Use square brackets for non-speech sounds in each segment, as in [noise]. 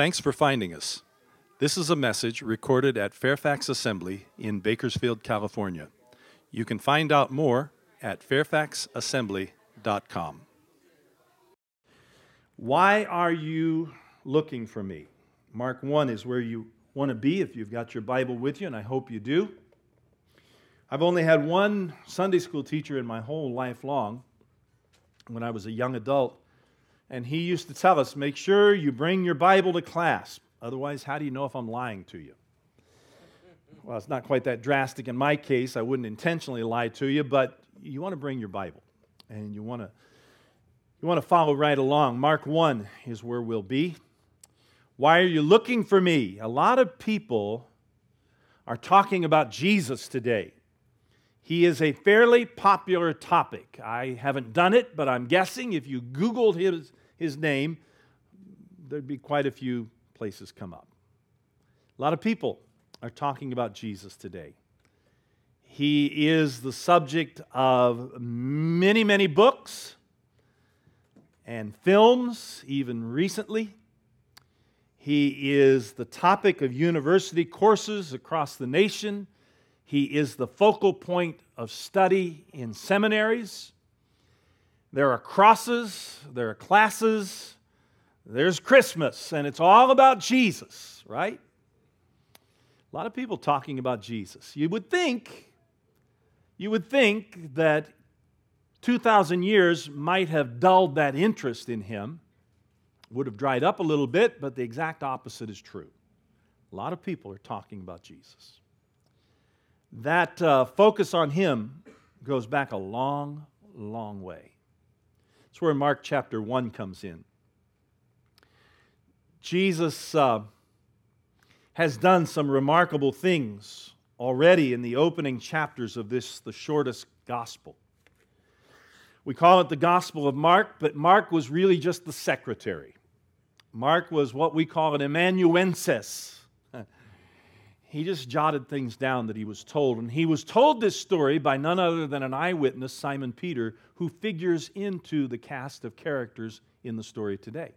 Thanks for finding us. This is a message recorded at Fairfax Assembly in Bakersfield, California. You can find out more at fairfaxassembly.com. Why are you looking for me? Mark 1 is where you want to be if you've got your Bible with you, and I hope you do. I've only had one Sunday school teacher in my whole life long when I was a young adult and he used to tell us make sure you bring your Bible to class. Otherwise, how do you know if I'm lying to you? Well, it's not quite that drastic in my case. I wouldn't intentionally lie to you, but you want to bring your Bible and you want to you want to follow right along. Mark 1 is where we'll be. Why are you looking for me? A lot of people are talking about Jesus today. He is a fairly popular topic. I haven't done it, but I'm guessing if you Googled his, his name, there'd be quite a few places come up. A lot of people are talking about Jesus today. He is the subject of many, many books and films, even recently. He is the topic of university courses across the nation. He is the focal point of study in seminaries. There are crosses, there are classes, there's Christmas, and it's all about Jesus, right? A lot of people talking about Jesus. You would think, you would think that 2,000 years might have dulled that interest in him, would have dried up a little bit, but the exact opposite is true. A lot of people are talking about Jesus. That uh, focus on him goes back a long, long way. It's where Mark chapter 1 comes in. Jesus uh, has done some remarkable things already in the opening chapters of this, the shortest gospel. We call it the Gospel of Mark, but Mark was really just the secretary. Mark was what we call an amanuensis. He just jotted things down that he was told. And he was told this story by none other than an eyewitness, Simon Peter, who figures into the cast of characters in the story today.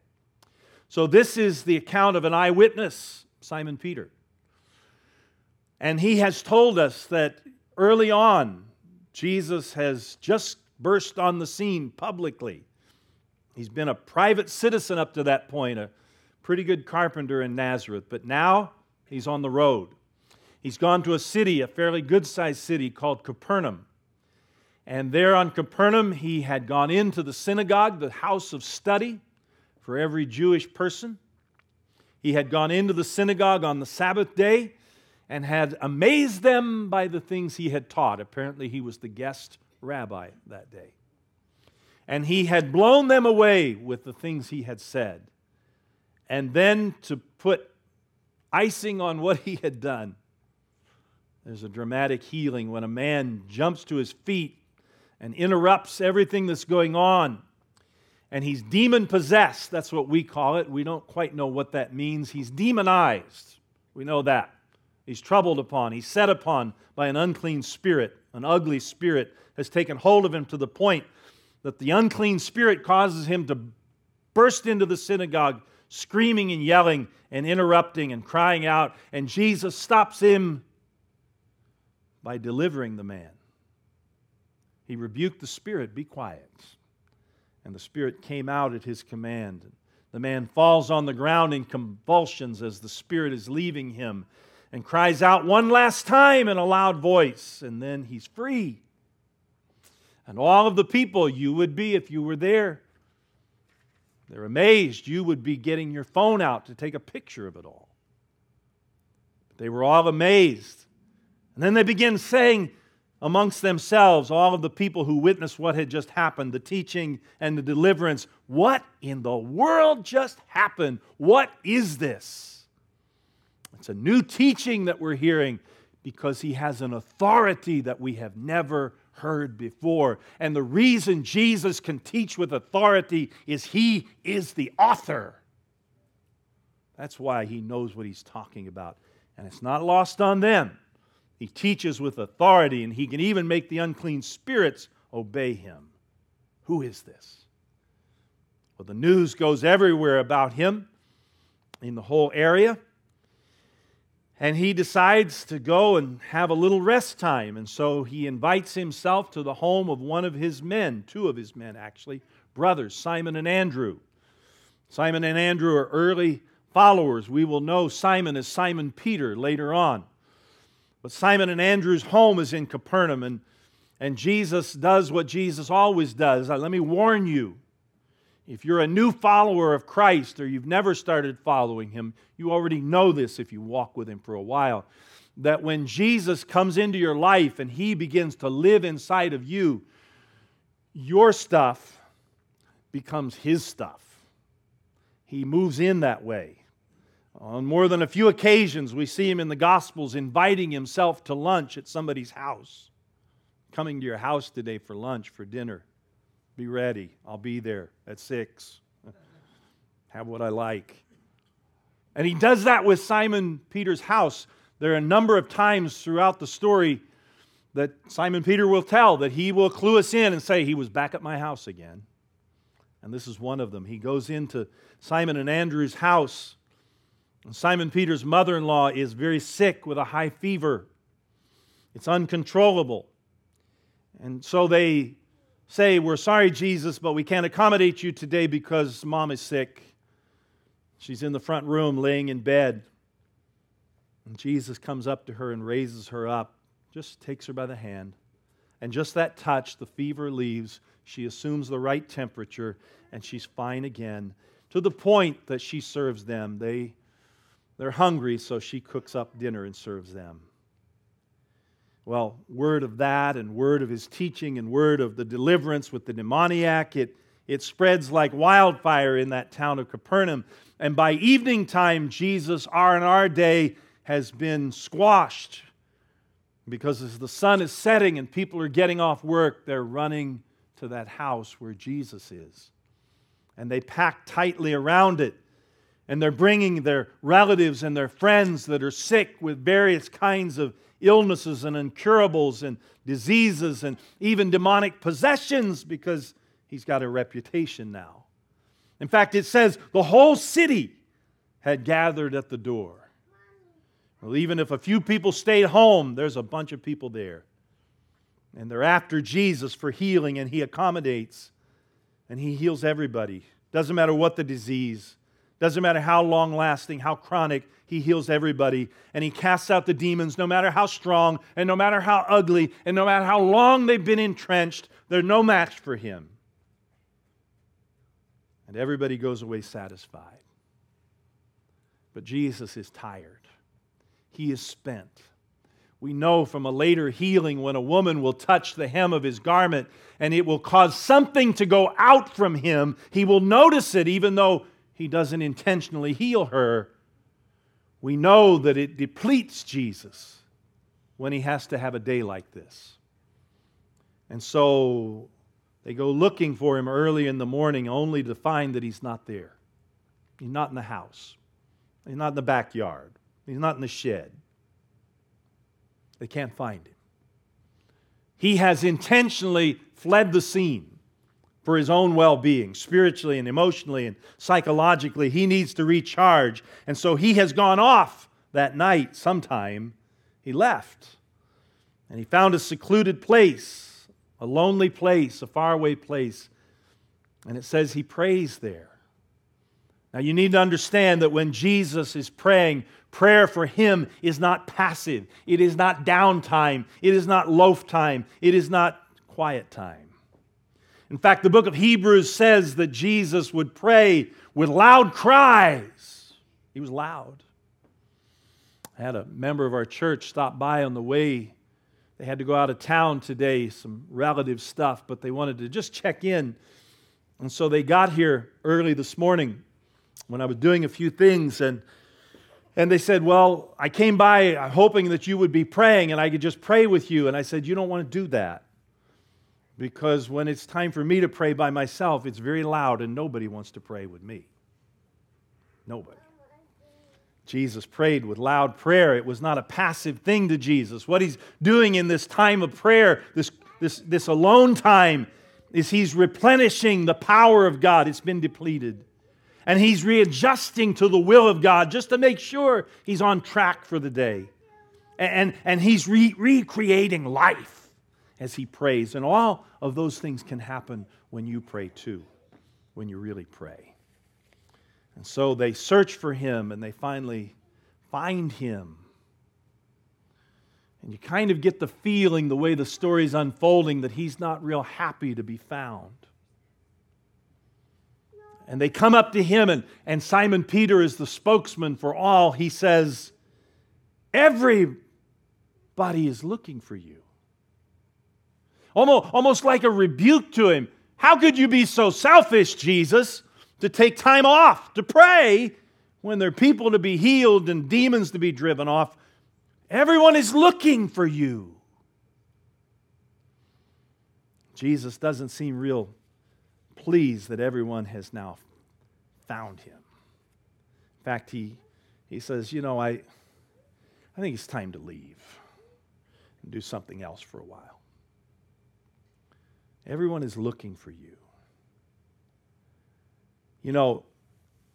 So, this is the account of an eyewitness, Simon Peter. And he has told us that early on, Jesus has just burst on the scene publicly. He's been a private citizen up to that point, a pretty good carpenter in Nazareth, but now he's on the road. He's gone to a city, a fairly good sized city called Capernaum. And there on Capernaum, he had gone into the synagogue, the house of study for every Jewish person. He had gone into the synagogue on the Sabbath day and had amazed them by the things he had taught. Apparently, he was the guest rabbi that day. And he had blown them away with the things he had said. And then to put icing on what he had done, there's a dramatic healing when a man jumps to his feet and interrupts everything that's going on. And he's demon possessed. That's what we call it. We don't quite know what that means. He's demonized. We know that. He's troubled upon. He's set upon by an unclean spirit. An ugly spirit has taken hold of him to the point that the unclean spirit causes him to burst into the synagogue, screaming and yelling and interrupting and crying out. And Jesus stops him by delivering the man. He rebuked the spirit, Be quiet. And the spirit came out at his command. The man falls on the ground in convulsions as the spirit is leaving him and cries out one last time in a loud voice, and then he's free. And all of the people you would be if you were there, they're amazed. You would be getting your phone out to take a picture of it all. They were all amazed and then they begin saying amongst themselves, all of the people who witnessed what had just happened, the teaching and the deliverance, what in the world just happened? What is this? It's a new teaching that we're hearing because he has an authority that we have never heard before. And the reason Jesus can teach with authority is he is the author. That's why he knows what he's talking about. And it's not lost on them he teaches with authority, and he can even make the unclean spirits obey him. Who is this? Well, the news goes everywhere about him. in the whole area. And he decides to go and have a little rest time. And so he invites himself to the home of one of his men, two of his men actually, brothers, Simon and Andrew. Simon and Andrew are early followers. We will know Simon as Simon Peter later on. But Simon and Andrew's home is in Capernaum, and, and Jesus does what Jesus always does. Let me warn you if you're a new follower of Christ or you've never started following him, you already know this if you walk with him for a while. That when Jesus comes into your life and he begins to live inside of you, your stuff becomes his stuff. He moves in that way. On more than a few occasions, we see him in the Gospels inviting himself to lunch at somebody's house. Coming to your house today for lunch, for dinner. Be ready. I'll be there at six. [laughs] Have what I like. And he does that with Simon Peter's house. There are a number of times throughout the story that Simon Peter will tell that he will clue us in and say, He was back at my house again. And this is one of them. He goes into Simon and Andrew's house. Simon Peter's mother in law is very sick with a high fever, it's uncontrollable. And so they say, We're sorry, Jesus, but we can't accommodate you today because mom is sick. She's in the front room laying in bed. And Jesus comes up to her and raises her up, just takes her by the hand. And just that touch, the fever leaves. She assumes the right temperature, and she's fine again to the point that she serves them. They, they're hungry, so she cooks up dinner and serves them. Well, word of that and word of his teaching and word of the deliverance with the demoniac, it, it spreads like wildfire in that town of Capernaum. And by evening time, Jesus, our in our day, has been squashed because as the sun is setting and people are getting off work, they're running to that house where Jesus is. And they pack tightly around it. And they're bringing their relatives and their friends that are sick with various kinds of illnesses and incurables and diseases and even demonic possessions because he's got a reputation now. In fact, it says the whole city had gathered at the door. Well, even if a few people stayed home, there's a bunch of people there. And they're after Jesus for healing, and he accommodates and he heals everybody. Doesn't matter what the disease, doesn't matter how long lasting, how chronic, he heals everybody. And he casts out the demons no matter how strong and no matter how ugly and no matter how long they've been entrenched, they're no match for him. And everybody goes away satisfied. But Jesus is tired, he is spent. We know from a later healing when a woman will touch the hem of his garment and it will cause something to go out from him. He will notice it even though he doesn't intentionally heal her, we know that it depletes Jesus when he has to have a day like this. And so they go looking for him early in the morning only to find that he's not there. He's not in the house, he's not in the backyard, he's not in the shed. They can't find him. He has intentionally fled the scene for his own well being, spiritually and emotionally and psychologically. He needs to recharge. And so he has gone off that night sometime. He left. And he found a secluded place, a lonely place, a faraway place. And it says he prays there. Now you need to understand that when Jesus is praying, prayer for him is not passive, it is not downtime, it is not loaf time, it is not quiet time. In fact, the book of Hebrews says that Jesus would pray with loud cries. He was loud. I had a member of our church stop by on the way. They had to go out of town today, some relative stuff, but they wanted to just check in. And so they got here early this morning when I was doing a few things and and they said, Well, I came by hoping that you would be praying and I could just pray with you. And I said, You don't want to do that because when it's time for me to pray by myself, it's very loud and nobody wants to pray with me. Nobody. Jesus prayed with loud prayer. It was not a passive thing to Jesus. What he's doing in this time of prayer, this, this, this alone time, is he's replenishing the power of God. It's been depleted. And he's readjusting to the will of God just to make sure he's on track for the day. And, and he's re- recreating life as he prays. And all of those things can happen when you pray too, when you really pray. And so they search for him and they finally find him. And you kind of get the feeling, the way the story's unfolding, that he's not real happy to be found. And they come up to him, and, and Simon Peter is the spokesman for all. He says, Everybody is looking for you. Almost, almost like a rebuke to him. How could you be so selfish, Jesus, to take time off to pray when there are people to be healed and demons to be driven off? Everyone is looking for you. Jesus doesn't seem real pleased that everyone has now found him. In fact, he, he says, You know, I, I think it's time to leave and do something else for a while. Everyone is looking for you. You know,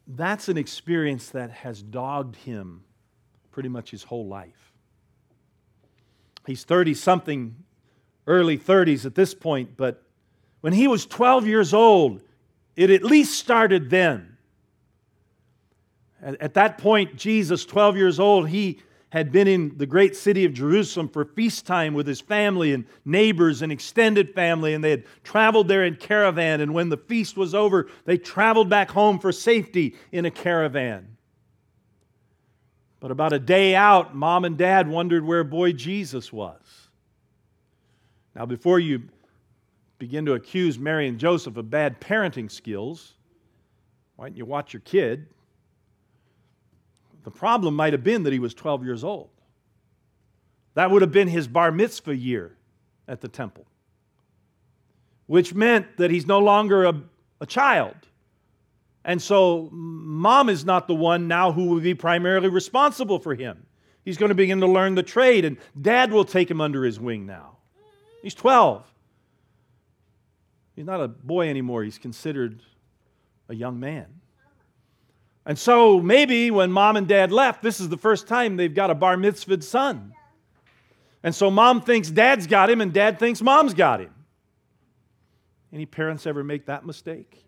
that's an experience that has dogged him pretty much his whole life. He's 30 something, early 30s at this point, but when he was 12 years old, it at least started then. At that point, Jesus, 12 years old, he had been in the great city of Jerusalem for feast time with his family and neighbors and extended family, and they had traveled there in caravan. And when the feast was over, they traveled back home for safety in a caravan. But about a day out, mom and dad wondered where boy Jesus was. Now, before you begin to accuse Mary and Joseph of bad parenting skills, why didn't you watch your kid? The problem might have been that he was 12 years old. That would have been his bar mitzvah year at the temple, which meant that he's no longer a, a child. And so, mom is not the one now who will be primarily responsible for him. He's going to begin to learn the trade, and dad will take him under his wing now. He's 12. He's not a boy anymore, he's considered a young man. And so, maybe when mom and dad left, this is the first time they've got a bar mitzvah son. And so, mom thinks dad's got him, and dad thinks mom's got him. Any parents ever make that mistake?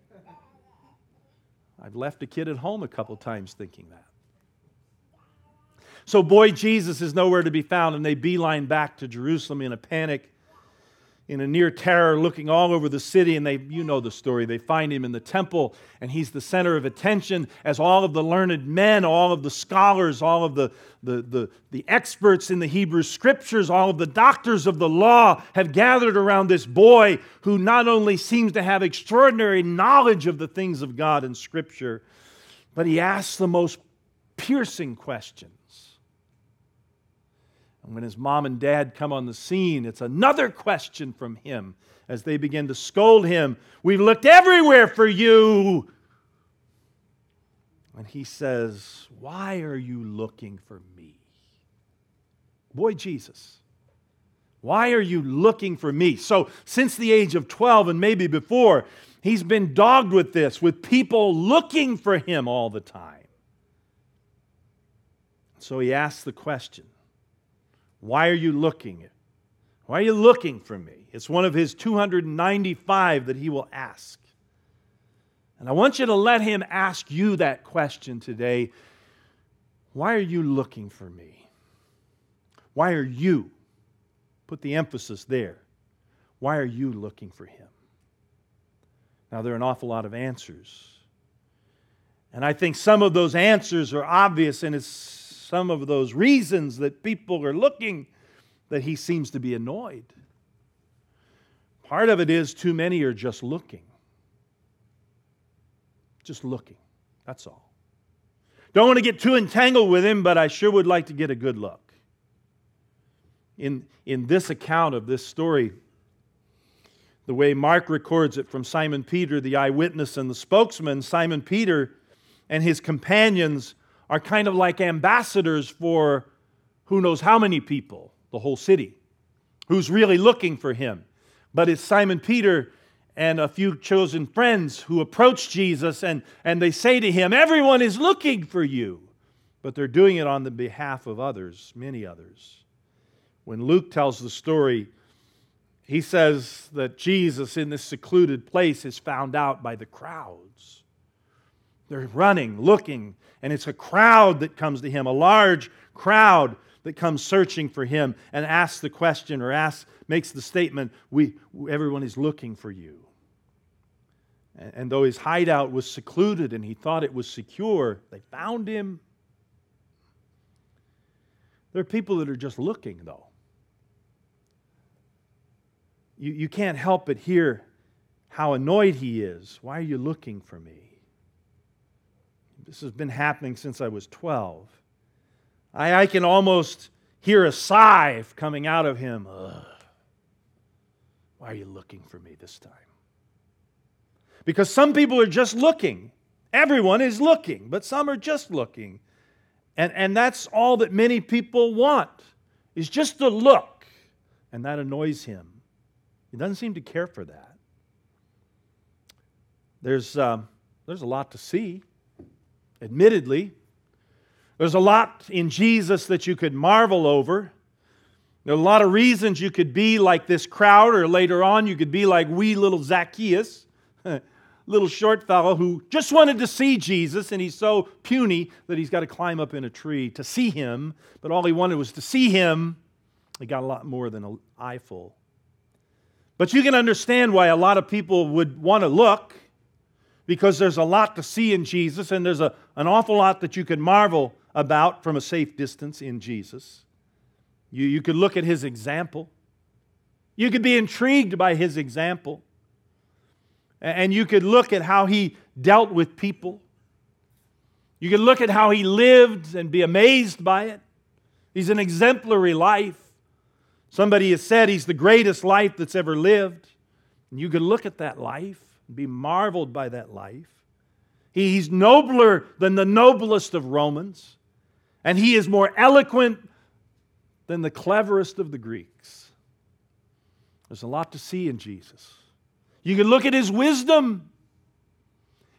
I've left a kid at home a couple times thinking that. So, boy, Jesus is nowhere to be found, and they beeline back to Jerusalem in a panic in a near terror, looking all over the city, and they, you know the story. They find him in the temple, and he's the center of attention as all of the learned men, all of the scholars, all of the, the, the, the experts in the Hebrew scriptures, all of the doctors of the law have gathered around this boy who not only seems to have extraordinary knowledge of the things of God and scripture, but he asks the most piercing question when his mom and dad come on the scene, it's another question from him as they begin to scold him. We've looked everywhere for you. And he says, Why are you looking for me? Boy, Jesus, why are you looking for me? So, since the age of 12 and maybe before, he's been dogged with this, with people looking for him all the time. So he asks the question why are you looking? Why are you looking for me? It's one of his 295 that he will ask. And I want you to let him ask you that question today. Why are you looking for me? Why are you? Put the emphasis there. Why are you looking for him? Now, there are an awful lot of answers. And I think some of those answers are obvious, and it's some of those reasons that people are looking that he seems to be annoyed. Part of it is too many are just looking. Just looking. That's all. Don't want to get too entangled with him, but I sure would like to get a good look. In, in this account of this story, the way Mark records it from Simon Peter, the eyewitness and the spokesman, Simon Peter and his companions are kind of like ambassadors for who knows how many people, the whole city, who's really looking for him. But it's Simon Peter and a few chosen friends who approach Jesus and, and they say to him, Everyone is looking for you. But they're doing it on the behalf of others, many others. When Luke tells the story, he says that Jesus in this secluded place is found out by the crowds. They're running, looking, and it's a crowd that comes to him, a large crowd that comes searching for him and asks the question or asks, makes the statement, we, everyone is looking for you. And though his hideout was secluded and he thought it was secure, they found him. There are people that are just looking, though. You, you can't help but hear how annoyed he is. Why are you looking for me? This has been happening since I was 12. I, I can almost hear a sigh coming out of him. Ugh. Why are you looking for me this time? Because some people are just looking. Everyone is looking, but some are just looking. And, and that's all that many people want, is just to look. And that annoys him. He doesn't seem to care for that. There's, um, there's a lot to see, admittedly. There's a lot in Jesus that you could marvel over. There are a lot of reasons you could be like this crowd, or later on, you could be like wee little Zacchaeus. [laughs] little short fellow who just wanted to see Jesus, and he's so puny that he's got to climb up in a tree to see him. But all he wanted was to see him. He got a lot more than an eyeful. But you can understand why a lot of people would want to look because there's a lot to see in Jesus, and there's a, an awful lot that you could marvel about from a safe distance in Jesus. You, you could look at his example, you could be intrigued by his example. And you could look at how he dealt with people. You could look at how he lived and be amazed by it. He's an exemplary life. Somebody has said he's the greatest life that's ever lived. And you could look at that life be marveled by that life. He's nobler than the noblest of Romans, and he is more eloquent than the cleverest of the Greeks. There's a lot to see in Jesus. You can look at his wisdom.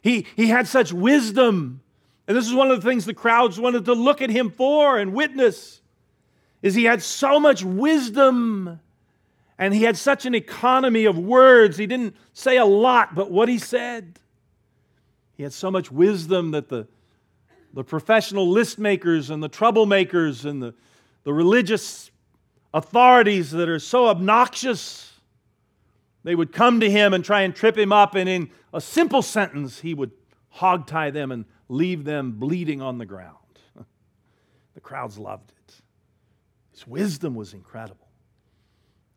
He, he had such wisdom. And this is one of the things the crowds wanted to look at him for and witness is he had so much wisdom and he had such an economy of words. He didn't say a lot, but what he said. He had so much wisdom that the, the professional list makers and the troublemakers and the, the religious authorities that are so obnoxious they would come to him and try and trip him up, and in a simple sentence, he would hogtie them and leave them bleeding on the ground. [laughs] the crowds loved it. His wisdom was incredible.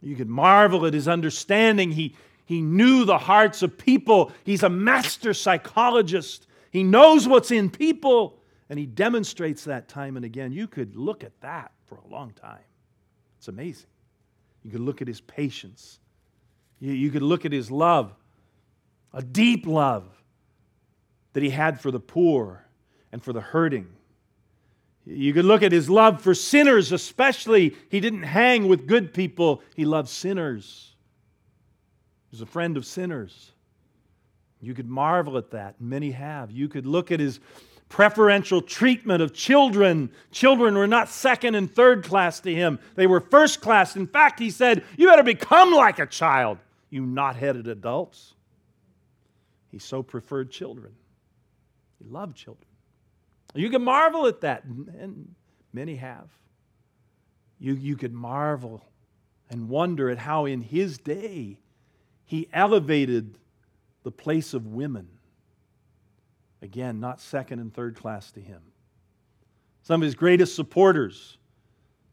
You could marvel at his understanding. He, he knew the hearts of people. He's a master psychologist. He knows what's in people, and he demonstrates that time and again. You could look at that for a long time. It's amazing. You could look at his patience you, you could look at his love, a deep love that he had for the poor and for the hurting. You could look at his love for sinners, especially. He didn't hang with good people, he loved sinners. He was a friend of sinners. You could marvel at that. Many have. You could look at his preferential treatment of children. Children were not second and third class to him, they were first class. In fact, he said, You better become like a child, you knot headed adults. He so preferred children, he loved children. You can marvel at that, and many have. You, you could marvel and wonder at how in his day he elevated the place of women Again, not second and third class to him. Some of his greatest supporters,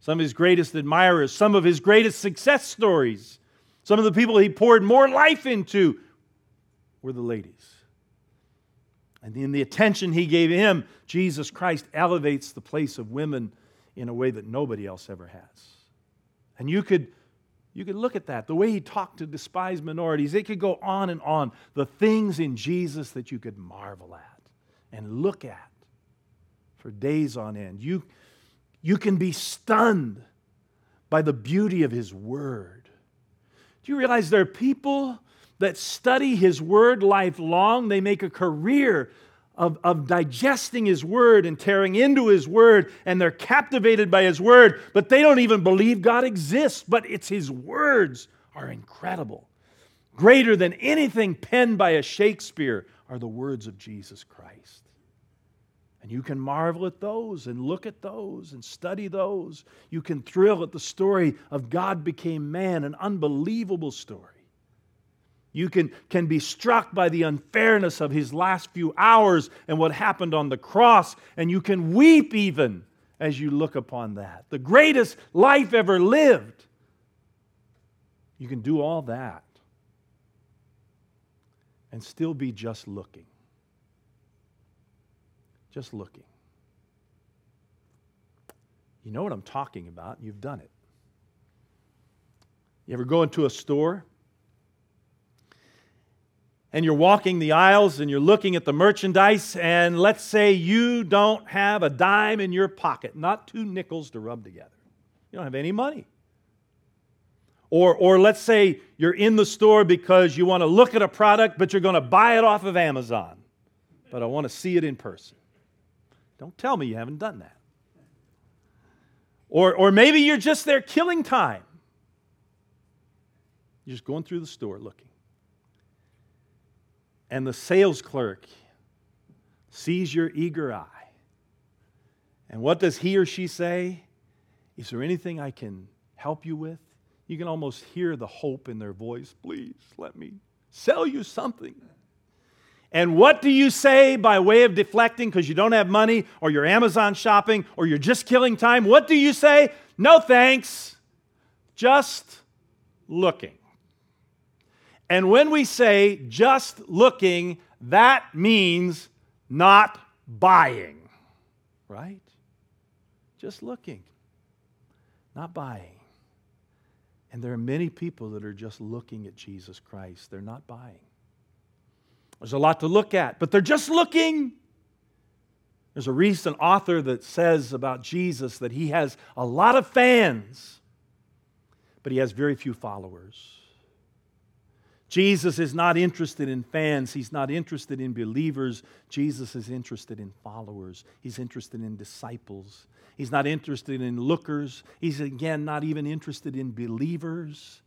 some of his greatest admirers, some of his greatest success stories, some of the people he poured more life into were the ladies. And in the attention he gave him, Jesus Christ elevates the place of women in a way that nobody else ever has. And you could, you could look at that, the way he talked to despised minorities. It could go on and on. The things in Jesus that you could marvel at and look at for days on end. You, you can be stunned by the beauty of His Word. Do you realize there are people that study His Word lifelong. They make a career of, of digesting His Word and tearing into His Word, and they're captivated by His Word, but they don't even believe God exists. But it's His words are incredible. Greater than anything penned by a Shakespeare are the words of Jesus Christ. And you can marvel at those and look at those and study those. You can thrill at the story of God became man, an unbelievable story. You can, can be struck by the unfairness of his last few hours and what happened on the cross, and you can weep even as you look upon that. The greatest life ever lived. You can do all that and still be just looking. Just looking. You know what I'm talking about, you've done it. You ever go into a store and you're walking the aisles and you're looking at the merchandise, and let's say you don't have a dime in your pocket, not two nickels to rub together. You don't have any money. Or, or let's say you're in the store because you want to look at a product, but you're going to buy it off of Amazon. But I want to see it in person. Don't tell me you haven't done that. Or, or maybe you're just there killing time. You're just going through the store looking and the sales clerk sees your eager eye. And what does he or she say? Is there anything I can help you with? You can almost hear the hope in their voice. Please let me sell you something. And what do you say by way of deflecting because you don't have money or you're Amazon shopping or you're just killing time? What do you say? No thanks. Just looking. And when we say just looking, that means not buying, right? Just looking, not buying. And there are many people that are just looking at Jesus Christ, they're not buying. There's a lot to look at, but they're just looking. There's a recent author that says about Jesus that he has a lot of fans, but he has very few followers. Jesus is not interested in fans. He's not interested in believers. Jesus is interested in followers. He's interested in disciples. He's not interested in lookers. He's, again, not even interested in believers.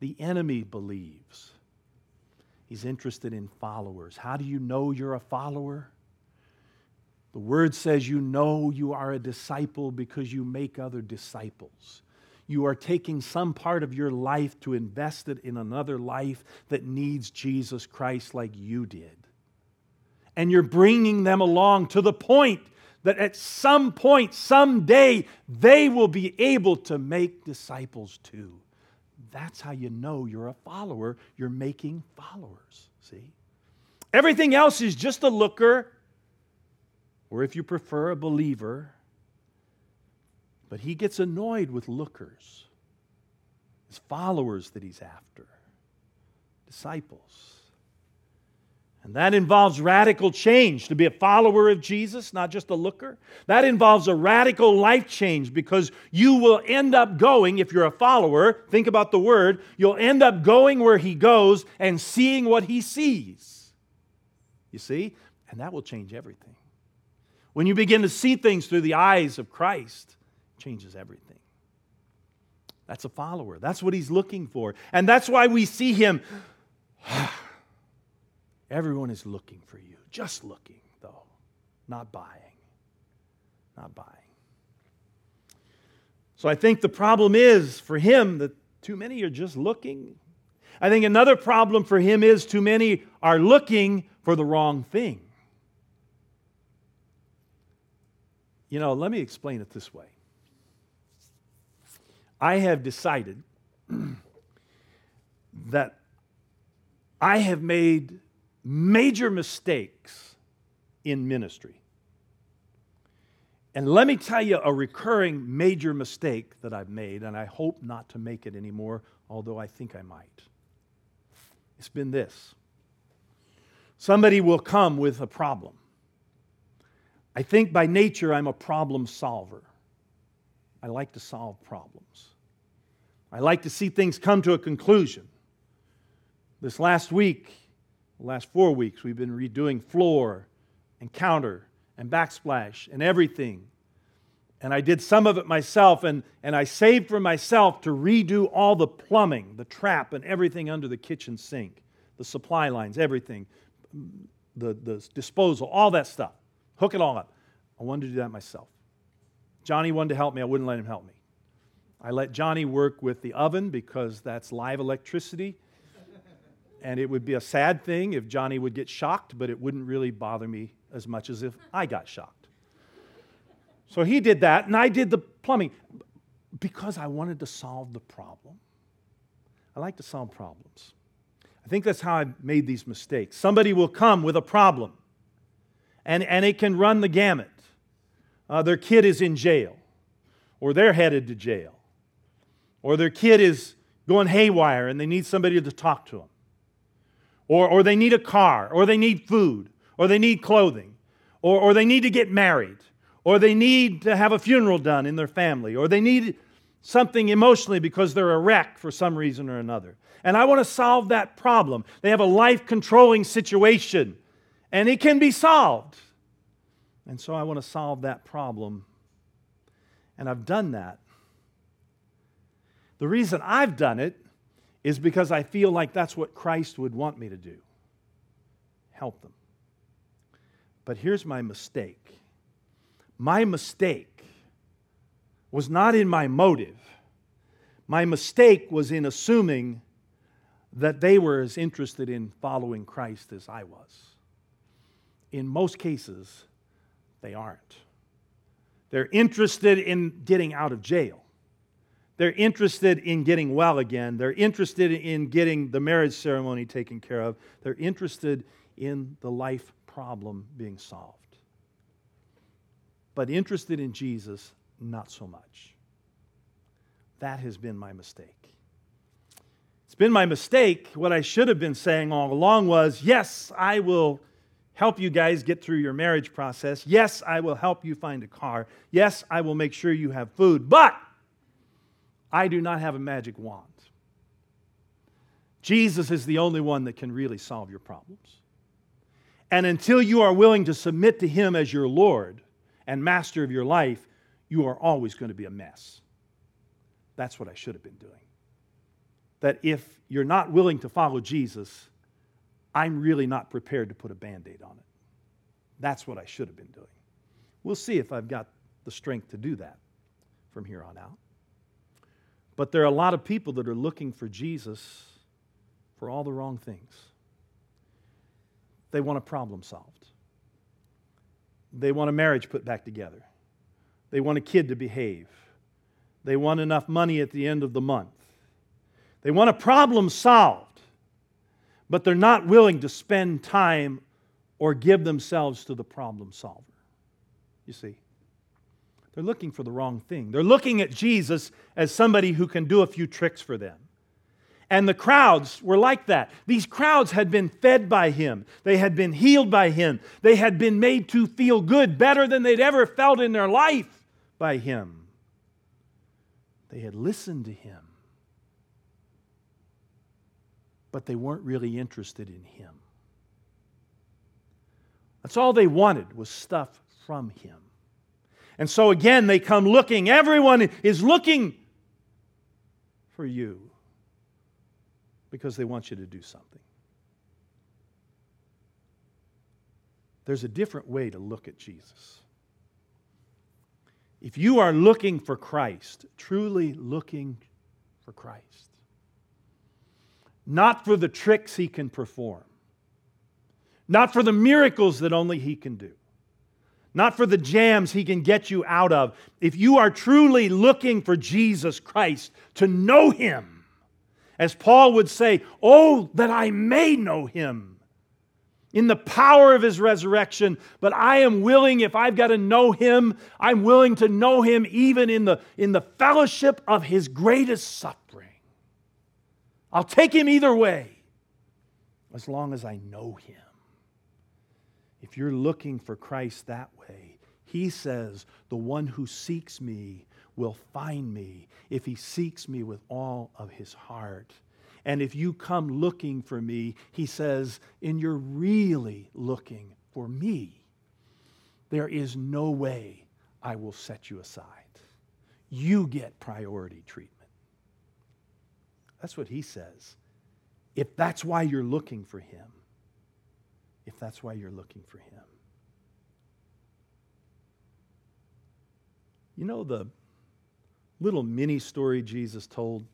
The enemy believes. He's interested in followers. How do you know you're a follower? The word says you know you are a disciple because you make other disciples you are taking some part of your life to invest it in another life that needs Jesus Christ like you did. And you're bringing them along to the point that at some point, someday, they will be able to make disciples too. That's how you know you're a follower. You're making followers, see? Everything else is just a looker, or if you prefer, a believer. But he gets annoyed with lookers. his followers that he's after, disciples. And that involves radical change. To be a follower of Jesus, not just a looker, that involves a radical life change because you will end up going, if you're a follower, think about the word, you'll end up going where he goes and seeing what he sees. You see? And that will change everything. When you begin to see things through the eyes of Christ, changes everything. That's a follower. That's what he's looking for. And that's why we see him. [sighs] Everyone is looking for you. Just looking, though, not buying. Not buying. So I think the problem is for him that too many are just looking. I think another problem for him is too many are looking for the wrong thing. You know, let me explain it this way. I have decided that I have made major mistakes in ministry. And let me tell you a recurring major mistake that I've made, and I hope not to make it anymore, although I think I might. It's been this somebody will come with a problem. I think by nature I'm a problem solver. I like to solve problems. I like to see things come to a conclusion. This last week, last four weeks, we've been redoing floor and counter and backsplash and everything. And I did some of it myself, and, and I saved for myself to redo all the plumbing, the trap, and everything under the kitchen sink, the supply lines, everything, the, the disposal, all that stuff. Hook it all up. I wanted to do that myself. Johnny wanted to help me, I wouldn't let him help me. I let Johnny work with the oven because that's live electricity and it would be a sad thing if Johnny would get shocked, but it wouldn't really bother me as much as if I got shocked. So he did that, and I did the plumbing because I wanted to solve the problem. I like to solve problems. I think that's how I made these mistakes. Somebody will come with a problem, and, and it can run the gamut. Uh, their kid is in jail, or they're headed to jail, or their kid is going haywire and they need somebody to talk to them or, or they need a car, or they need food, or they need clothing, or, or they need to get married, or they need to have a funeral done in their family, or they need something emotionally because they're a wreck for some reason or another. And I want to solve that problem. They have a life controlling situation, and it can be solved. And so I want to solve that problem. And I've done that. The reason I've done it is because I feel like that's what Christ would want me to do help them. But here's my mistake my mistake was not in my motive, my mistake was in assuming that they were as interested in following Christ as I was. In most cases, they aren't. They're interested in getting out of jail. They're interested in getting well again. They're interested in getting the marriage ceremony taken care of. They're interested in the life problem being solved. But interested in Jesus, not so much. That has been my mistake. It's been my mistake. What I should have been saying all along was yes, I will help you guys get through your marriage process. Yes, I will help you find a car. Yes, I will make sure you have food. But I do not have a magic wand. Jesus is the only one that can really solve your problems. And until you are willing to submit to Him as your Lord and master of your life, you are always going to be a mess. That's what I should have been doing. That if you're not willing to follow Jesus, I'm really not prepared to put a band aid on it. That's what I should have been doing. We'll see if I've got the strength to do that from here on out. But there are a lot of people that are looking for Jesus for all the wrong things. They want a problem solved, they want a marriage put back together, they want a kid to behave, they want enough money at the end of the month, they want a problem solved, but they're not willing to spend time or give themselves to the problem solver. You see? They're looking for the wrong thing. They're looking at Jesus as somebody who can do a few tricks for them. And the crowds were like that. These crowds had been fed by him, they had been healed by him, they had been made to feel good, better than they'd ever felt in their life by him. They had listened to him, but they weren't really interested in him. That's all they wanted was stuff from him. And so again, they come looking. Everyone is looking for you because they want you to do something. There's a different way to look at Jesus. If you are looking for Christ, truly looking for Christ, not for the tricks he can perform, not for the miracles that only he can do, not for the jams he can get you out of. If you are truly looking for Jesus Christ, to know him, as Paul would say, Oh, that I may know him in the power of his resurrection. But I am willing, if I've got to know him, I'm willing to know him even in the, in the fellowship of his greatest suffering. I'll take him either way as long as I know him. If you're looking for Christ that way, he says, The one who seeks me will find me if he seeks me with all of his heart. And if you come looking for me, he says, and you're really looking for me, there is no way I will set you aside. You get priority treatment. That's what he says. If that's why you're looking for him, if that's why you're looking for him. You know the little mini story Jesus told,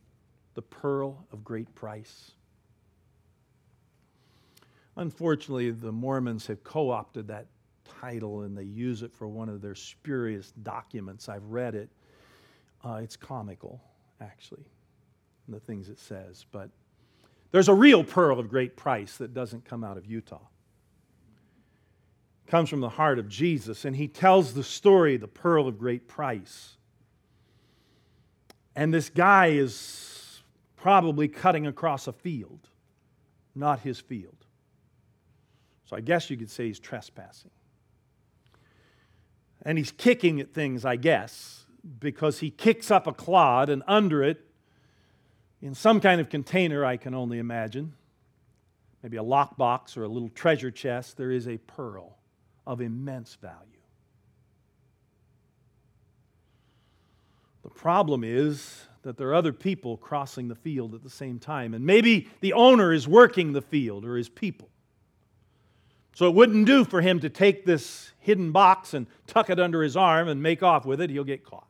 the pearl of great price? Unfortunately, the Mormons have co opted that title and they use it for one of their spurious documents. I've read it. Uh, it's comical, actually, the things it says. But there's a real pearl of great price that doesn't come out of Utah. Comes from the heart of Jesus, and he tells the story, the pearl of great price. And this guy is probably cutting across a field, not his field. So I guess you could say he's trespassing. And he's kicking at things, I guess, because he kicks up a clod, and under it, in some kind of container, I can only imagine, maybe a lockbox or a little treasure chest, there is a pearl of immense value. The problem is that there are other people crossing the field at the same time, and maybe the owner is working the field or his people. So it wouldn't do for him to take this hidden box and tuck it under his arm and make off with it. He'll get caught.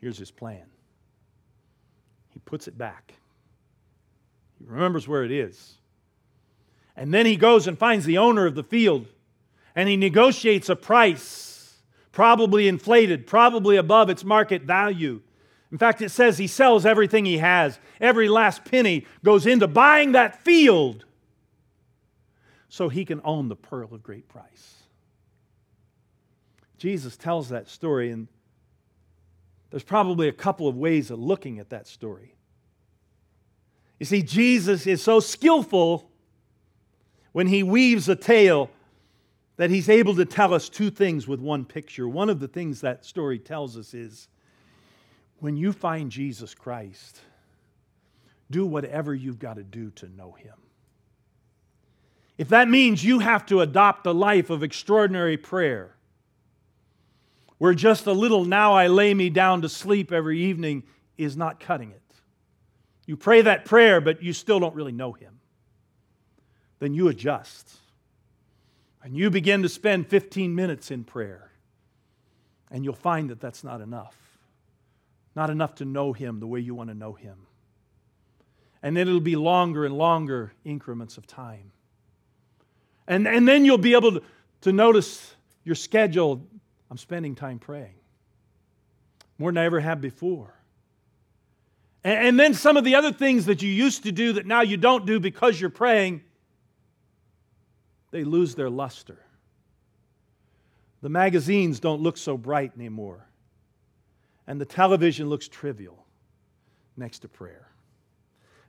Here's his plan he puts it back, he remembers where it is. And then he goes and finds the owner of the field and he negotiates a price, probably inflated, probably above its market value. In fact, it says he sells everything he has. Every last penny goes into buying that field so he can own the pearl of great price. Jesus tells that story, and there's probably a couple of ways of looking at that story. You see, Jesus is so skillful when he weaves a tale that he's able to tell us two things with one picture. One of the things that story tells us is when you find Jesus Christ, do whatever you've got to do to know him. If that means you have to adopt a life of extraordinary prayer, where just a little now I lay me down to sleep every evening is not cutting it. You pray that prayer, but you still don't really know Him. Then you adjust. And you begin to spend 15 minutes in prayer. And you'll find that that's not enough. Not enough to know Him the way you want to know Him. And then it'll be longer and longer increments of time. And, and then you'll be able to, to notice your schedule I'm spending time praying more than I ever have before. And, and then some of the other things that you used to do that now you don't do because you're praying, they lose their luster. The magazines don't look so bright anymore. And the television looks trivial next to prayer.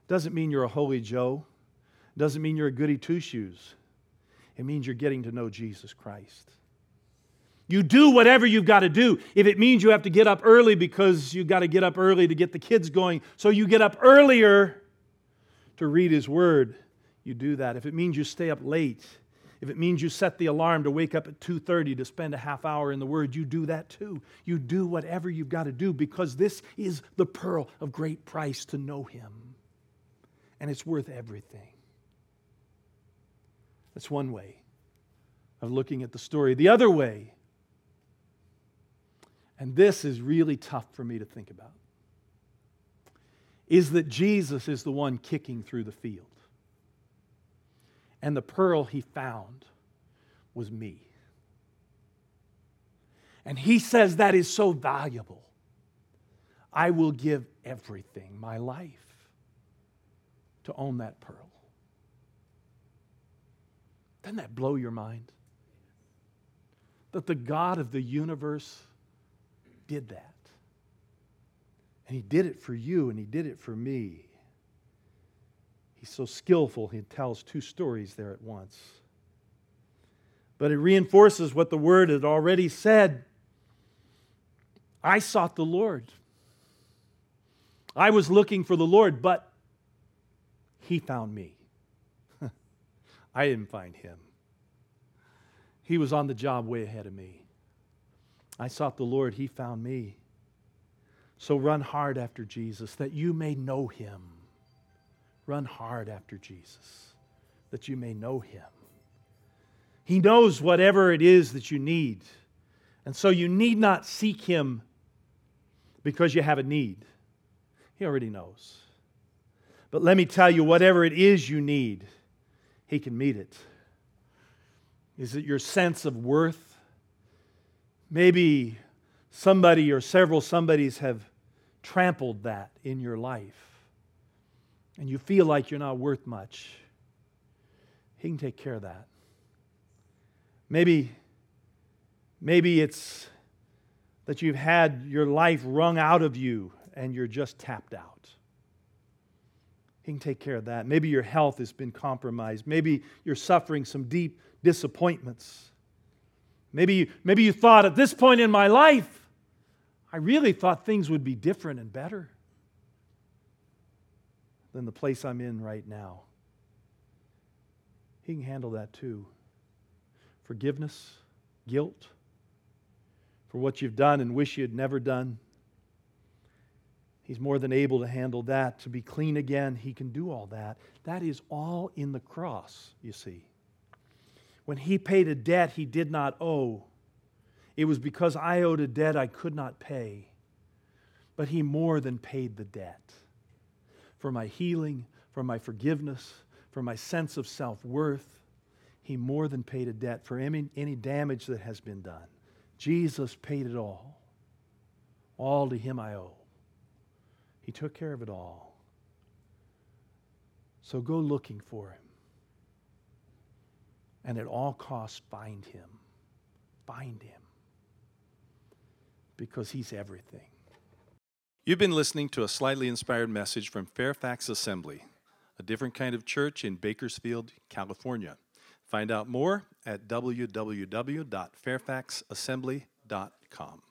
Doesn't mean you're a holy Joe. Doesn't mean you're a goody two shoes. It means you're getting to know Jesus Christ. You do whatever you've got to do. If it means you have to get up early because you've got to get up early to get the kids going, so you get up earlier to read His Word, you do that. If it means you stay up late, if it means you set the alarm to wake up at 2:30 to spend a half hour in the word, you do that too. You do whatever you've got to do because this is the pearl of great price to know him. And it's worth everything. That's one way of looking at the story. The other way and this is really tough for me to think about, is that Jesus is the one kicking through the field. And the pearl he found was me. And he says that is so valuable. I will give everything, my life, to own that pearl. Doesn't that blow your mind? That the God of the universe did that. And He did it for you and He did it for me. He's so skillful, He tells two stories there at once. But it reinforces what the Word had already said. I sought the Lord. I was looking for the Lord, but he found me. [laughs] I didn't find him. He was on the job way ahead of me. I sought the Lord, he found me. So run hard after Jesus that you may know him. Run hard after Jesus that you may know him. He knows whatever it is that you need. And so you need not seek him because you have a need. He already knows. But let me tell you, whatever it is you need, He can meet it. Is it your sense of worth? Maybe somebody or several somebodies have trampled that in your life, and you feel like you're not worth much. He can take care of that. Maybe, maybe it's that you've had your life wrung out of you and you're just tapped out. He can take care of that. Maybe your health has been compromised. Maybe you're suffering some deep disappointments. Maybe maybe you thought at this point in my life, I really thought things would be different and better than the place I'm in right now. He can handle that too. Forgiveness, guilt for what you've done and wish you had never done. He's more than able to handle that. To be clean again, He can do all that. That is all in the cross, you see. When He paid a debt He did not owe, it was because I owed a debt I could not pay. But He more than paid the debt for my healing, for my forgiveness, for my sense of self worth. He more than paid a debt for any, any damage that has been done. Jesus paid it all. All to him I owe. He took care of it all. So go looking for him. And at all costs, find him. Find him. Because he's everything. You've been listening to a slightly inspired message from Fairfax Assembly, a different kind of church in Bakersfield, California. Find out more at www.fairfaxassembly.com.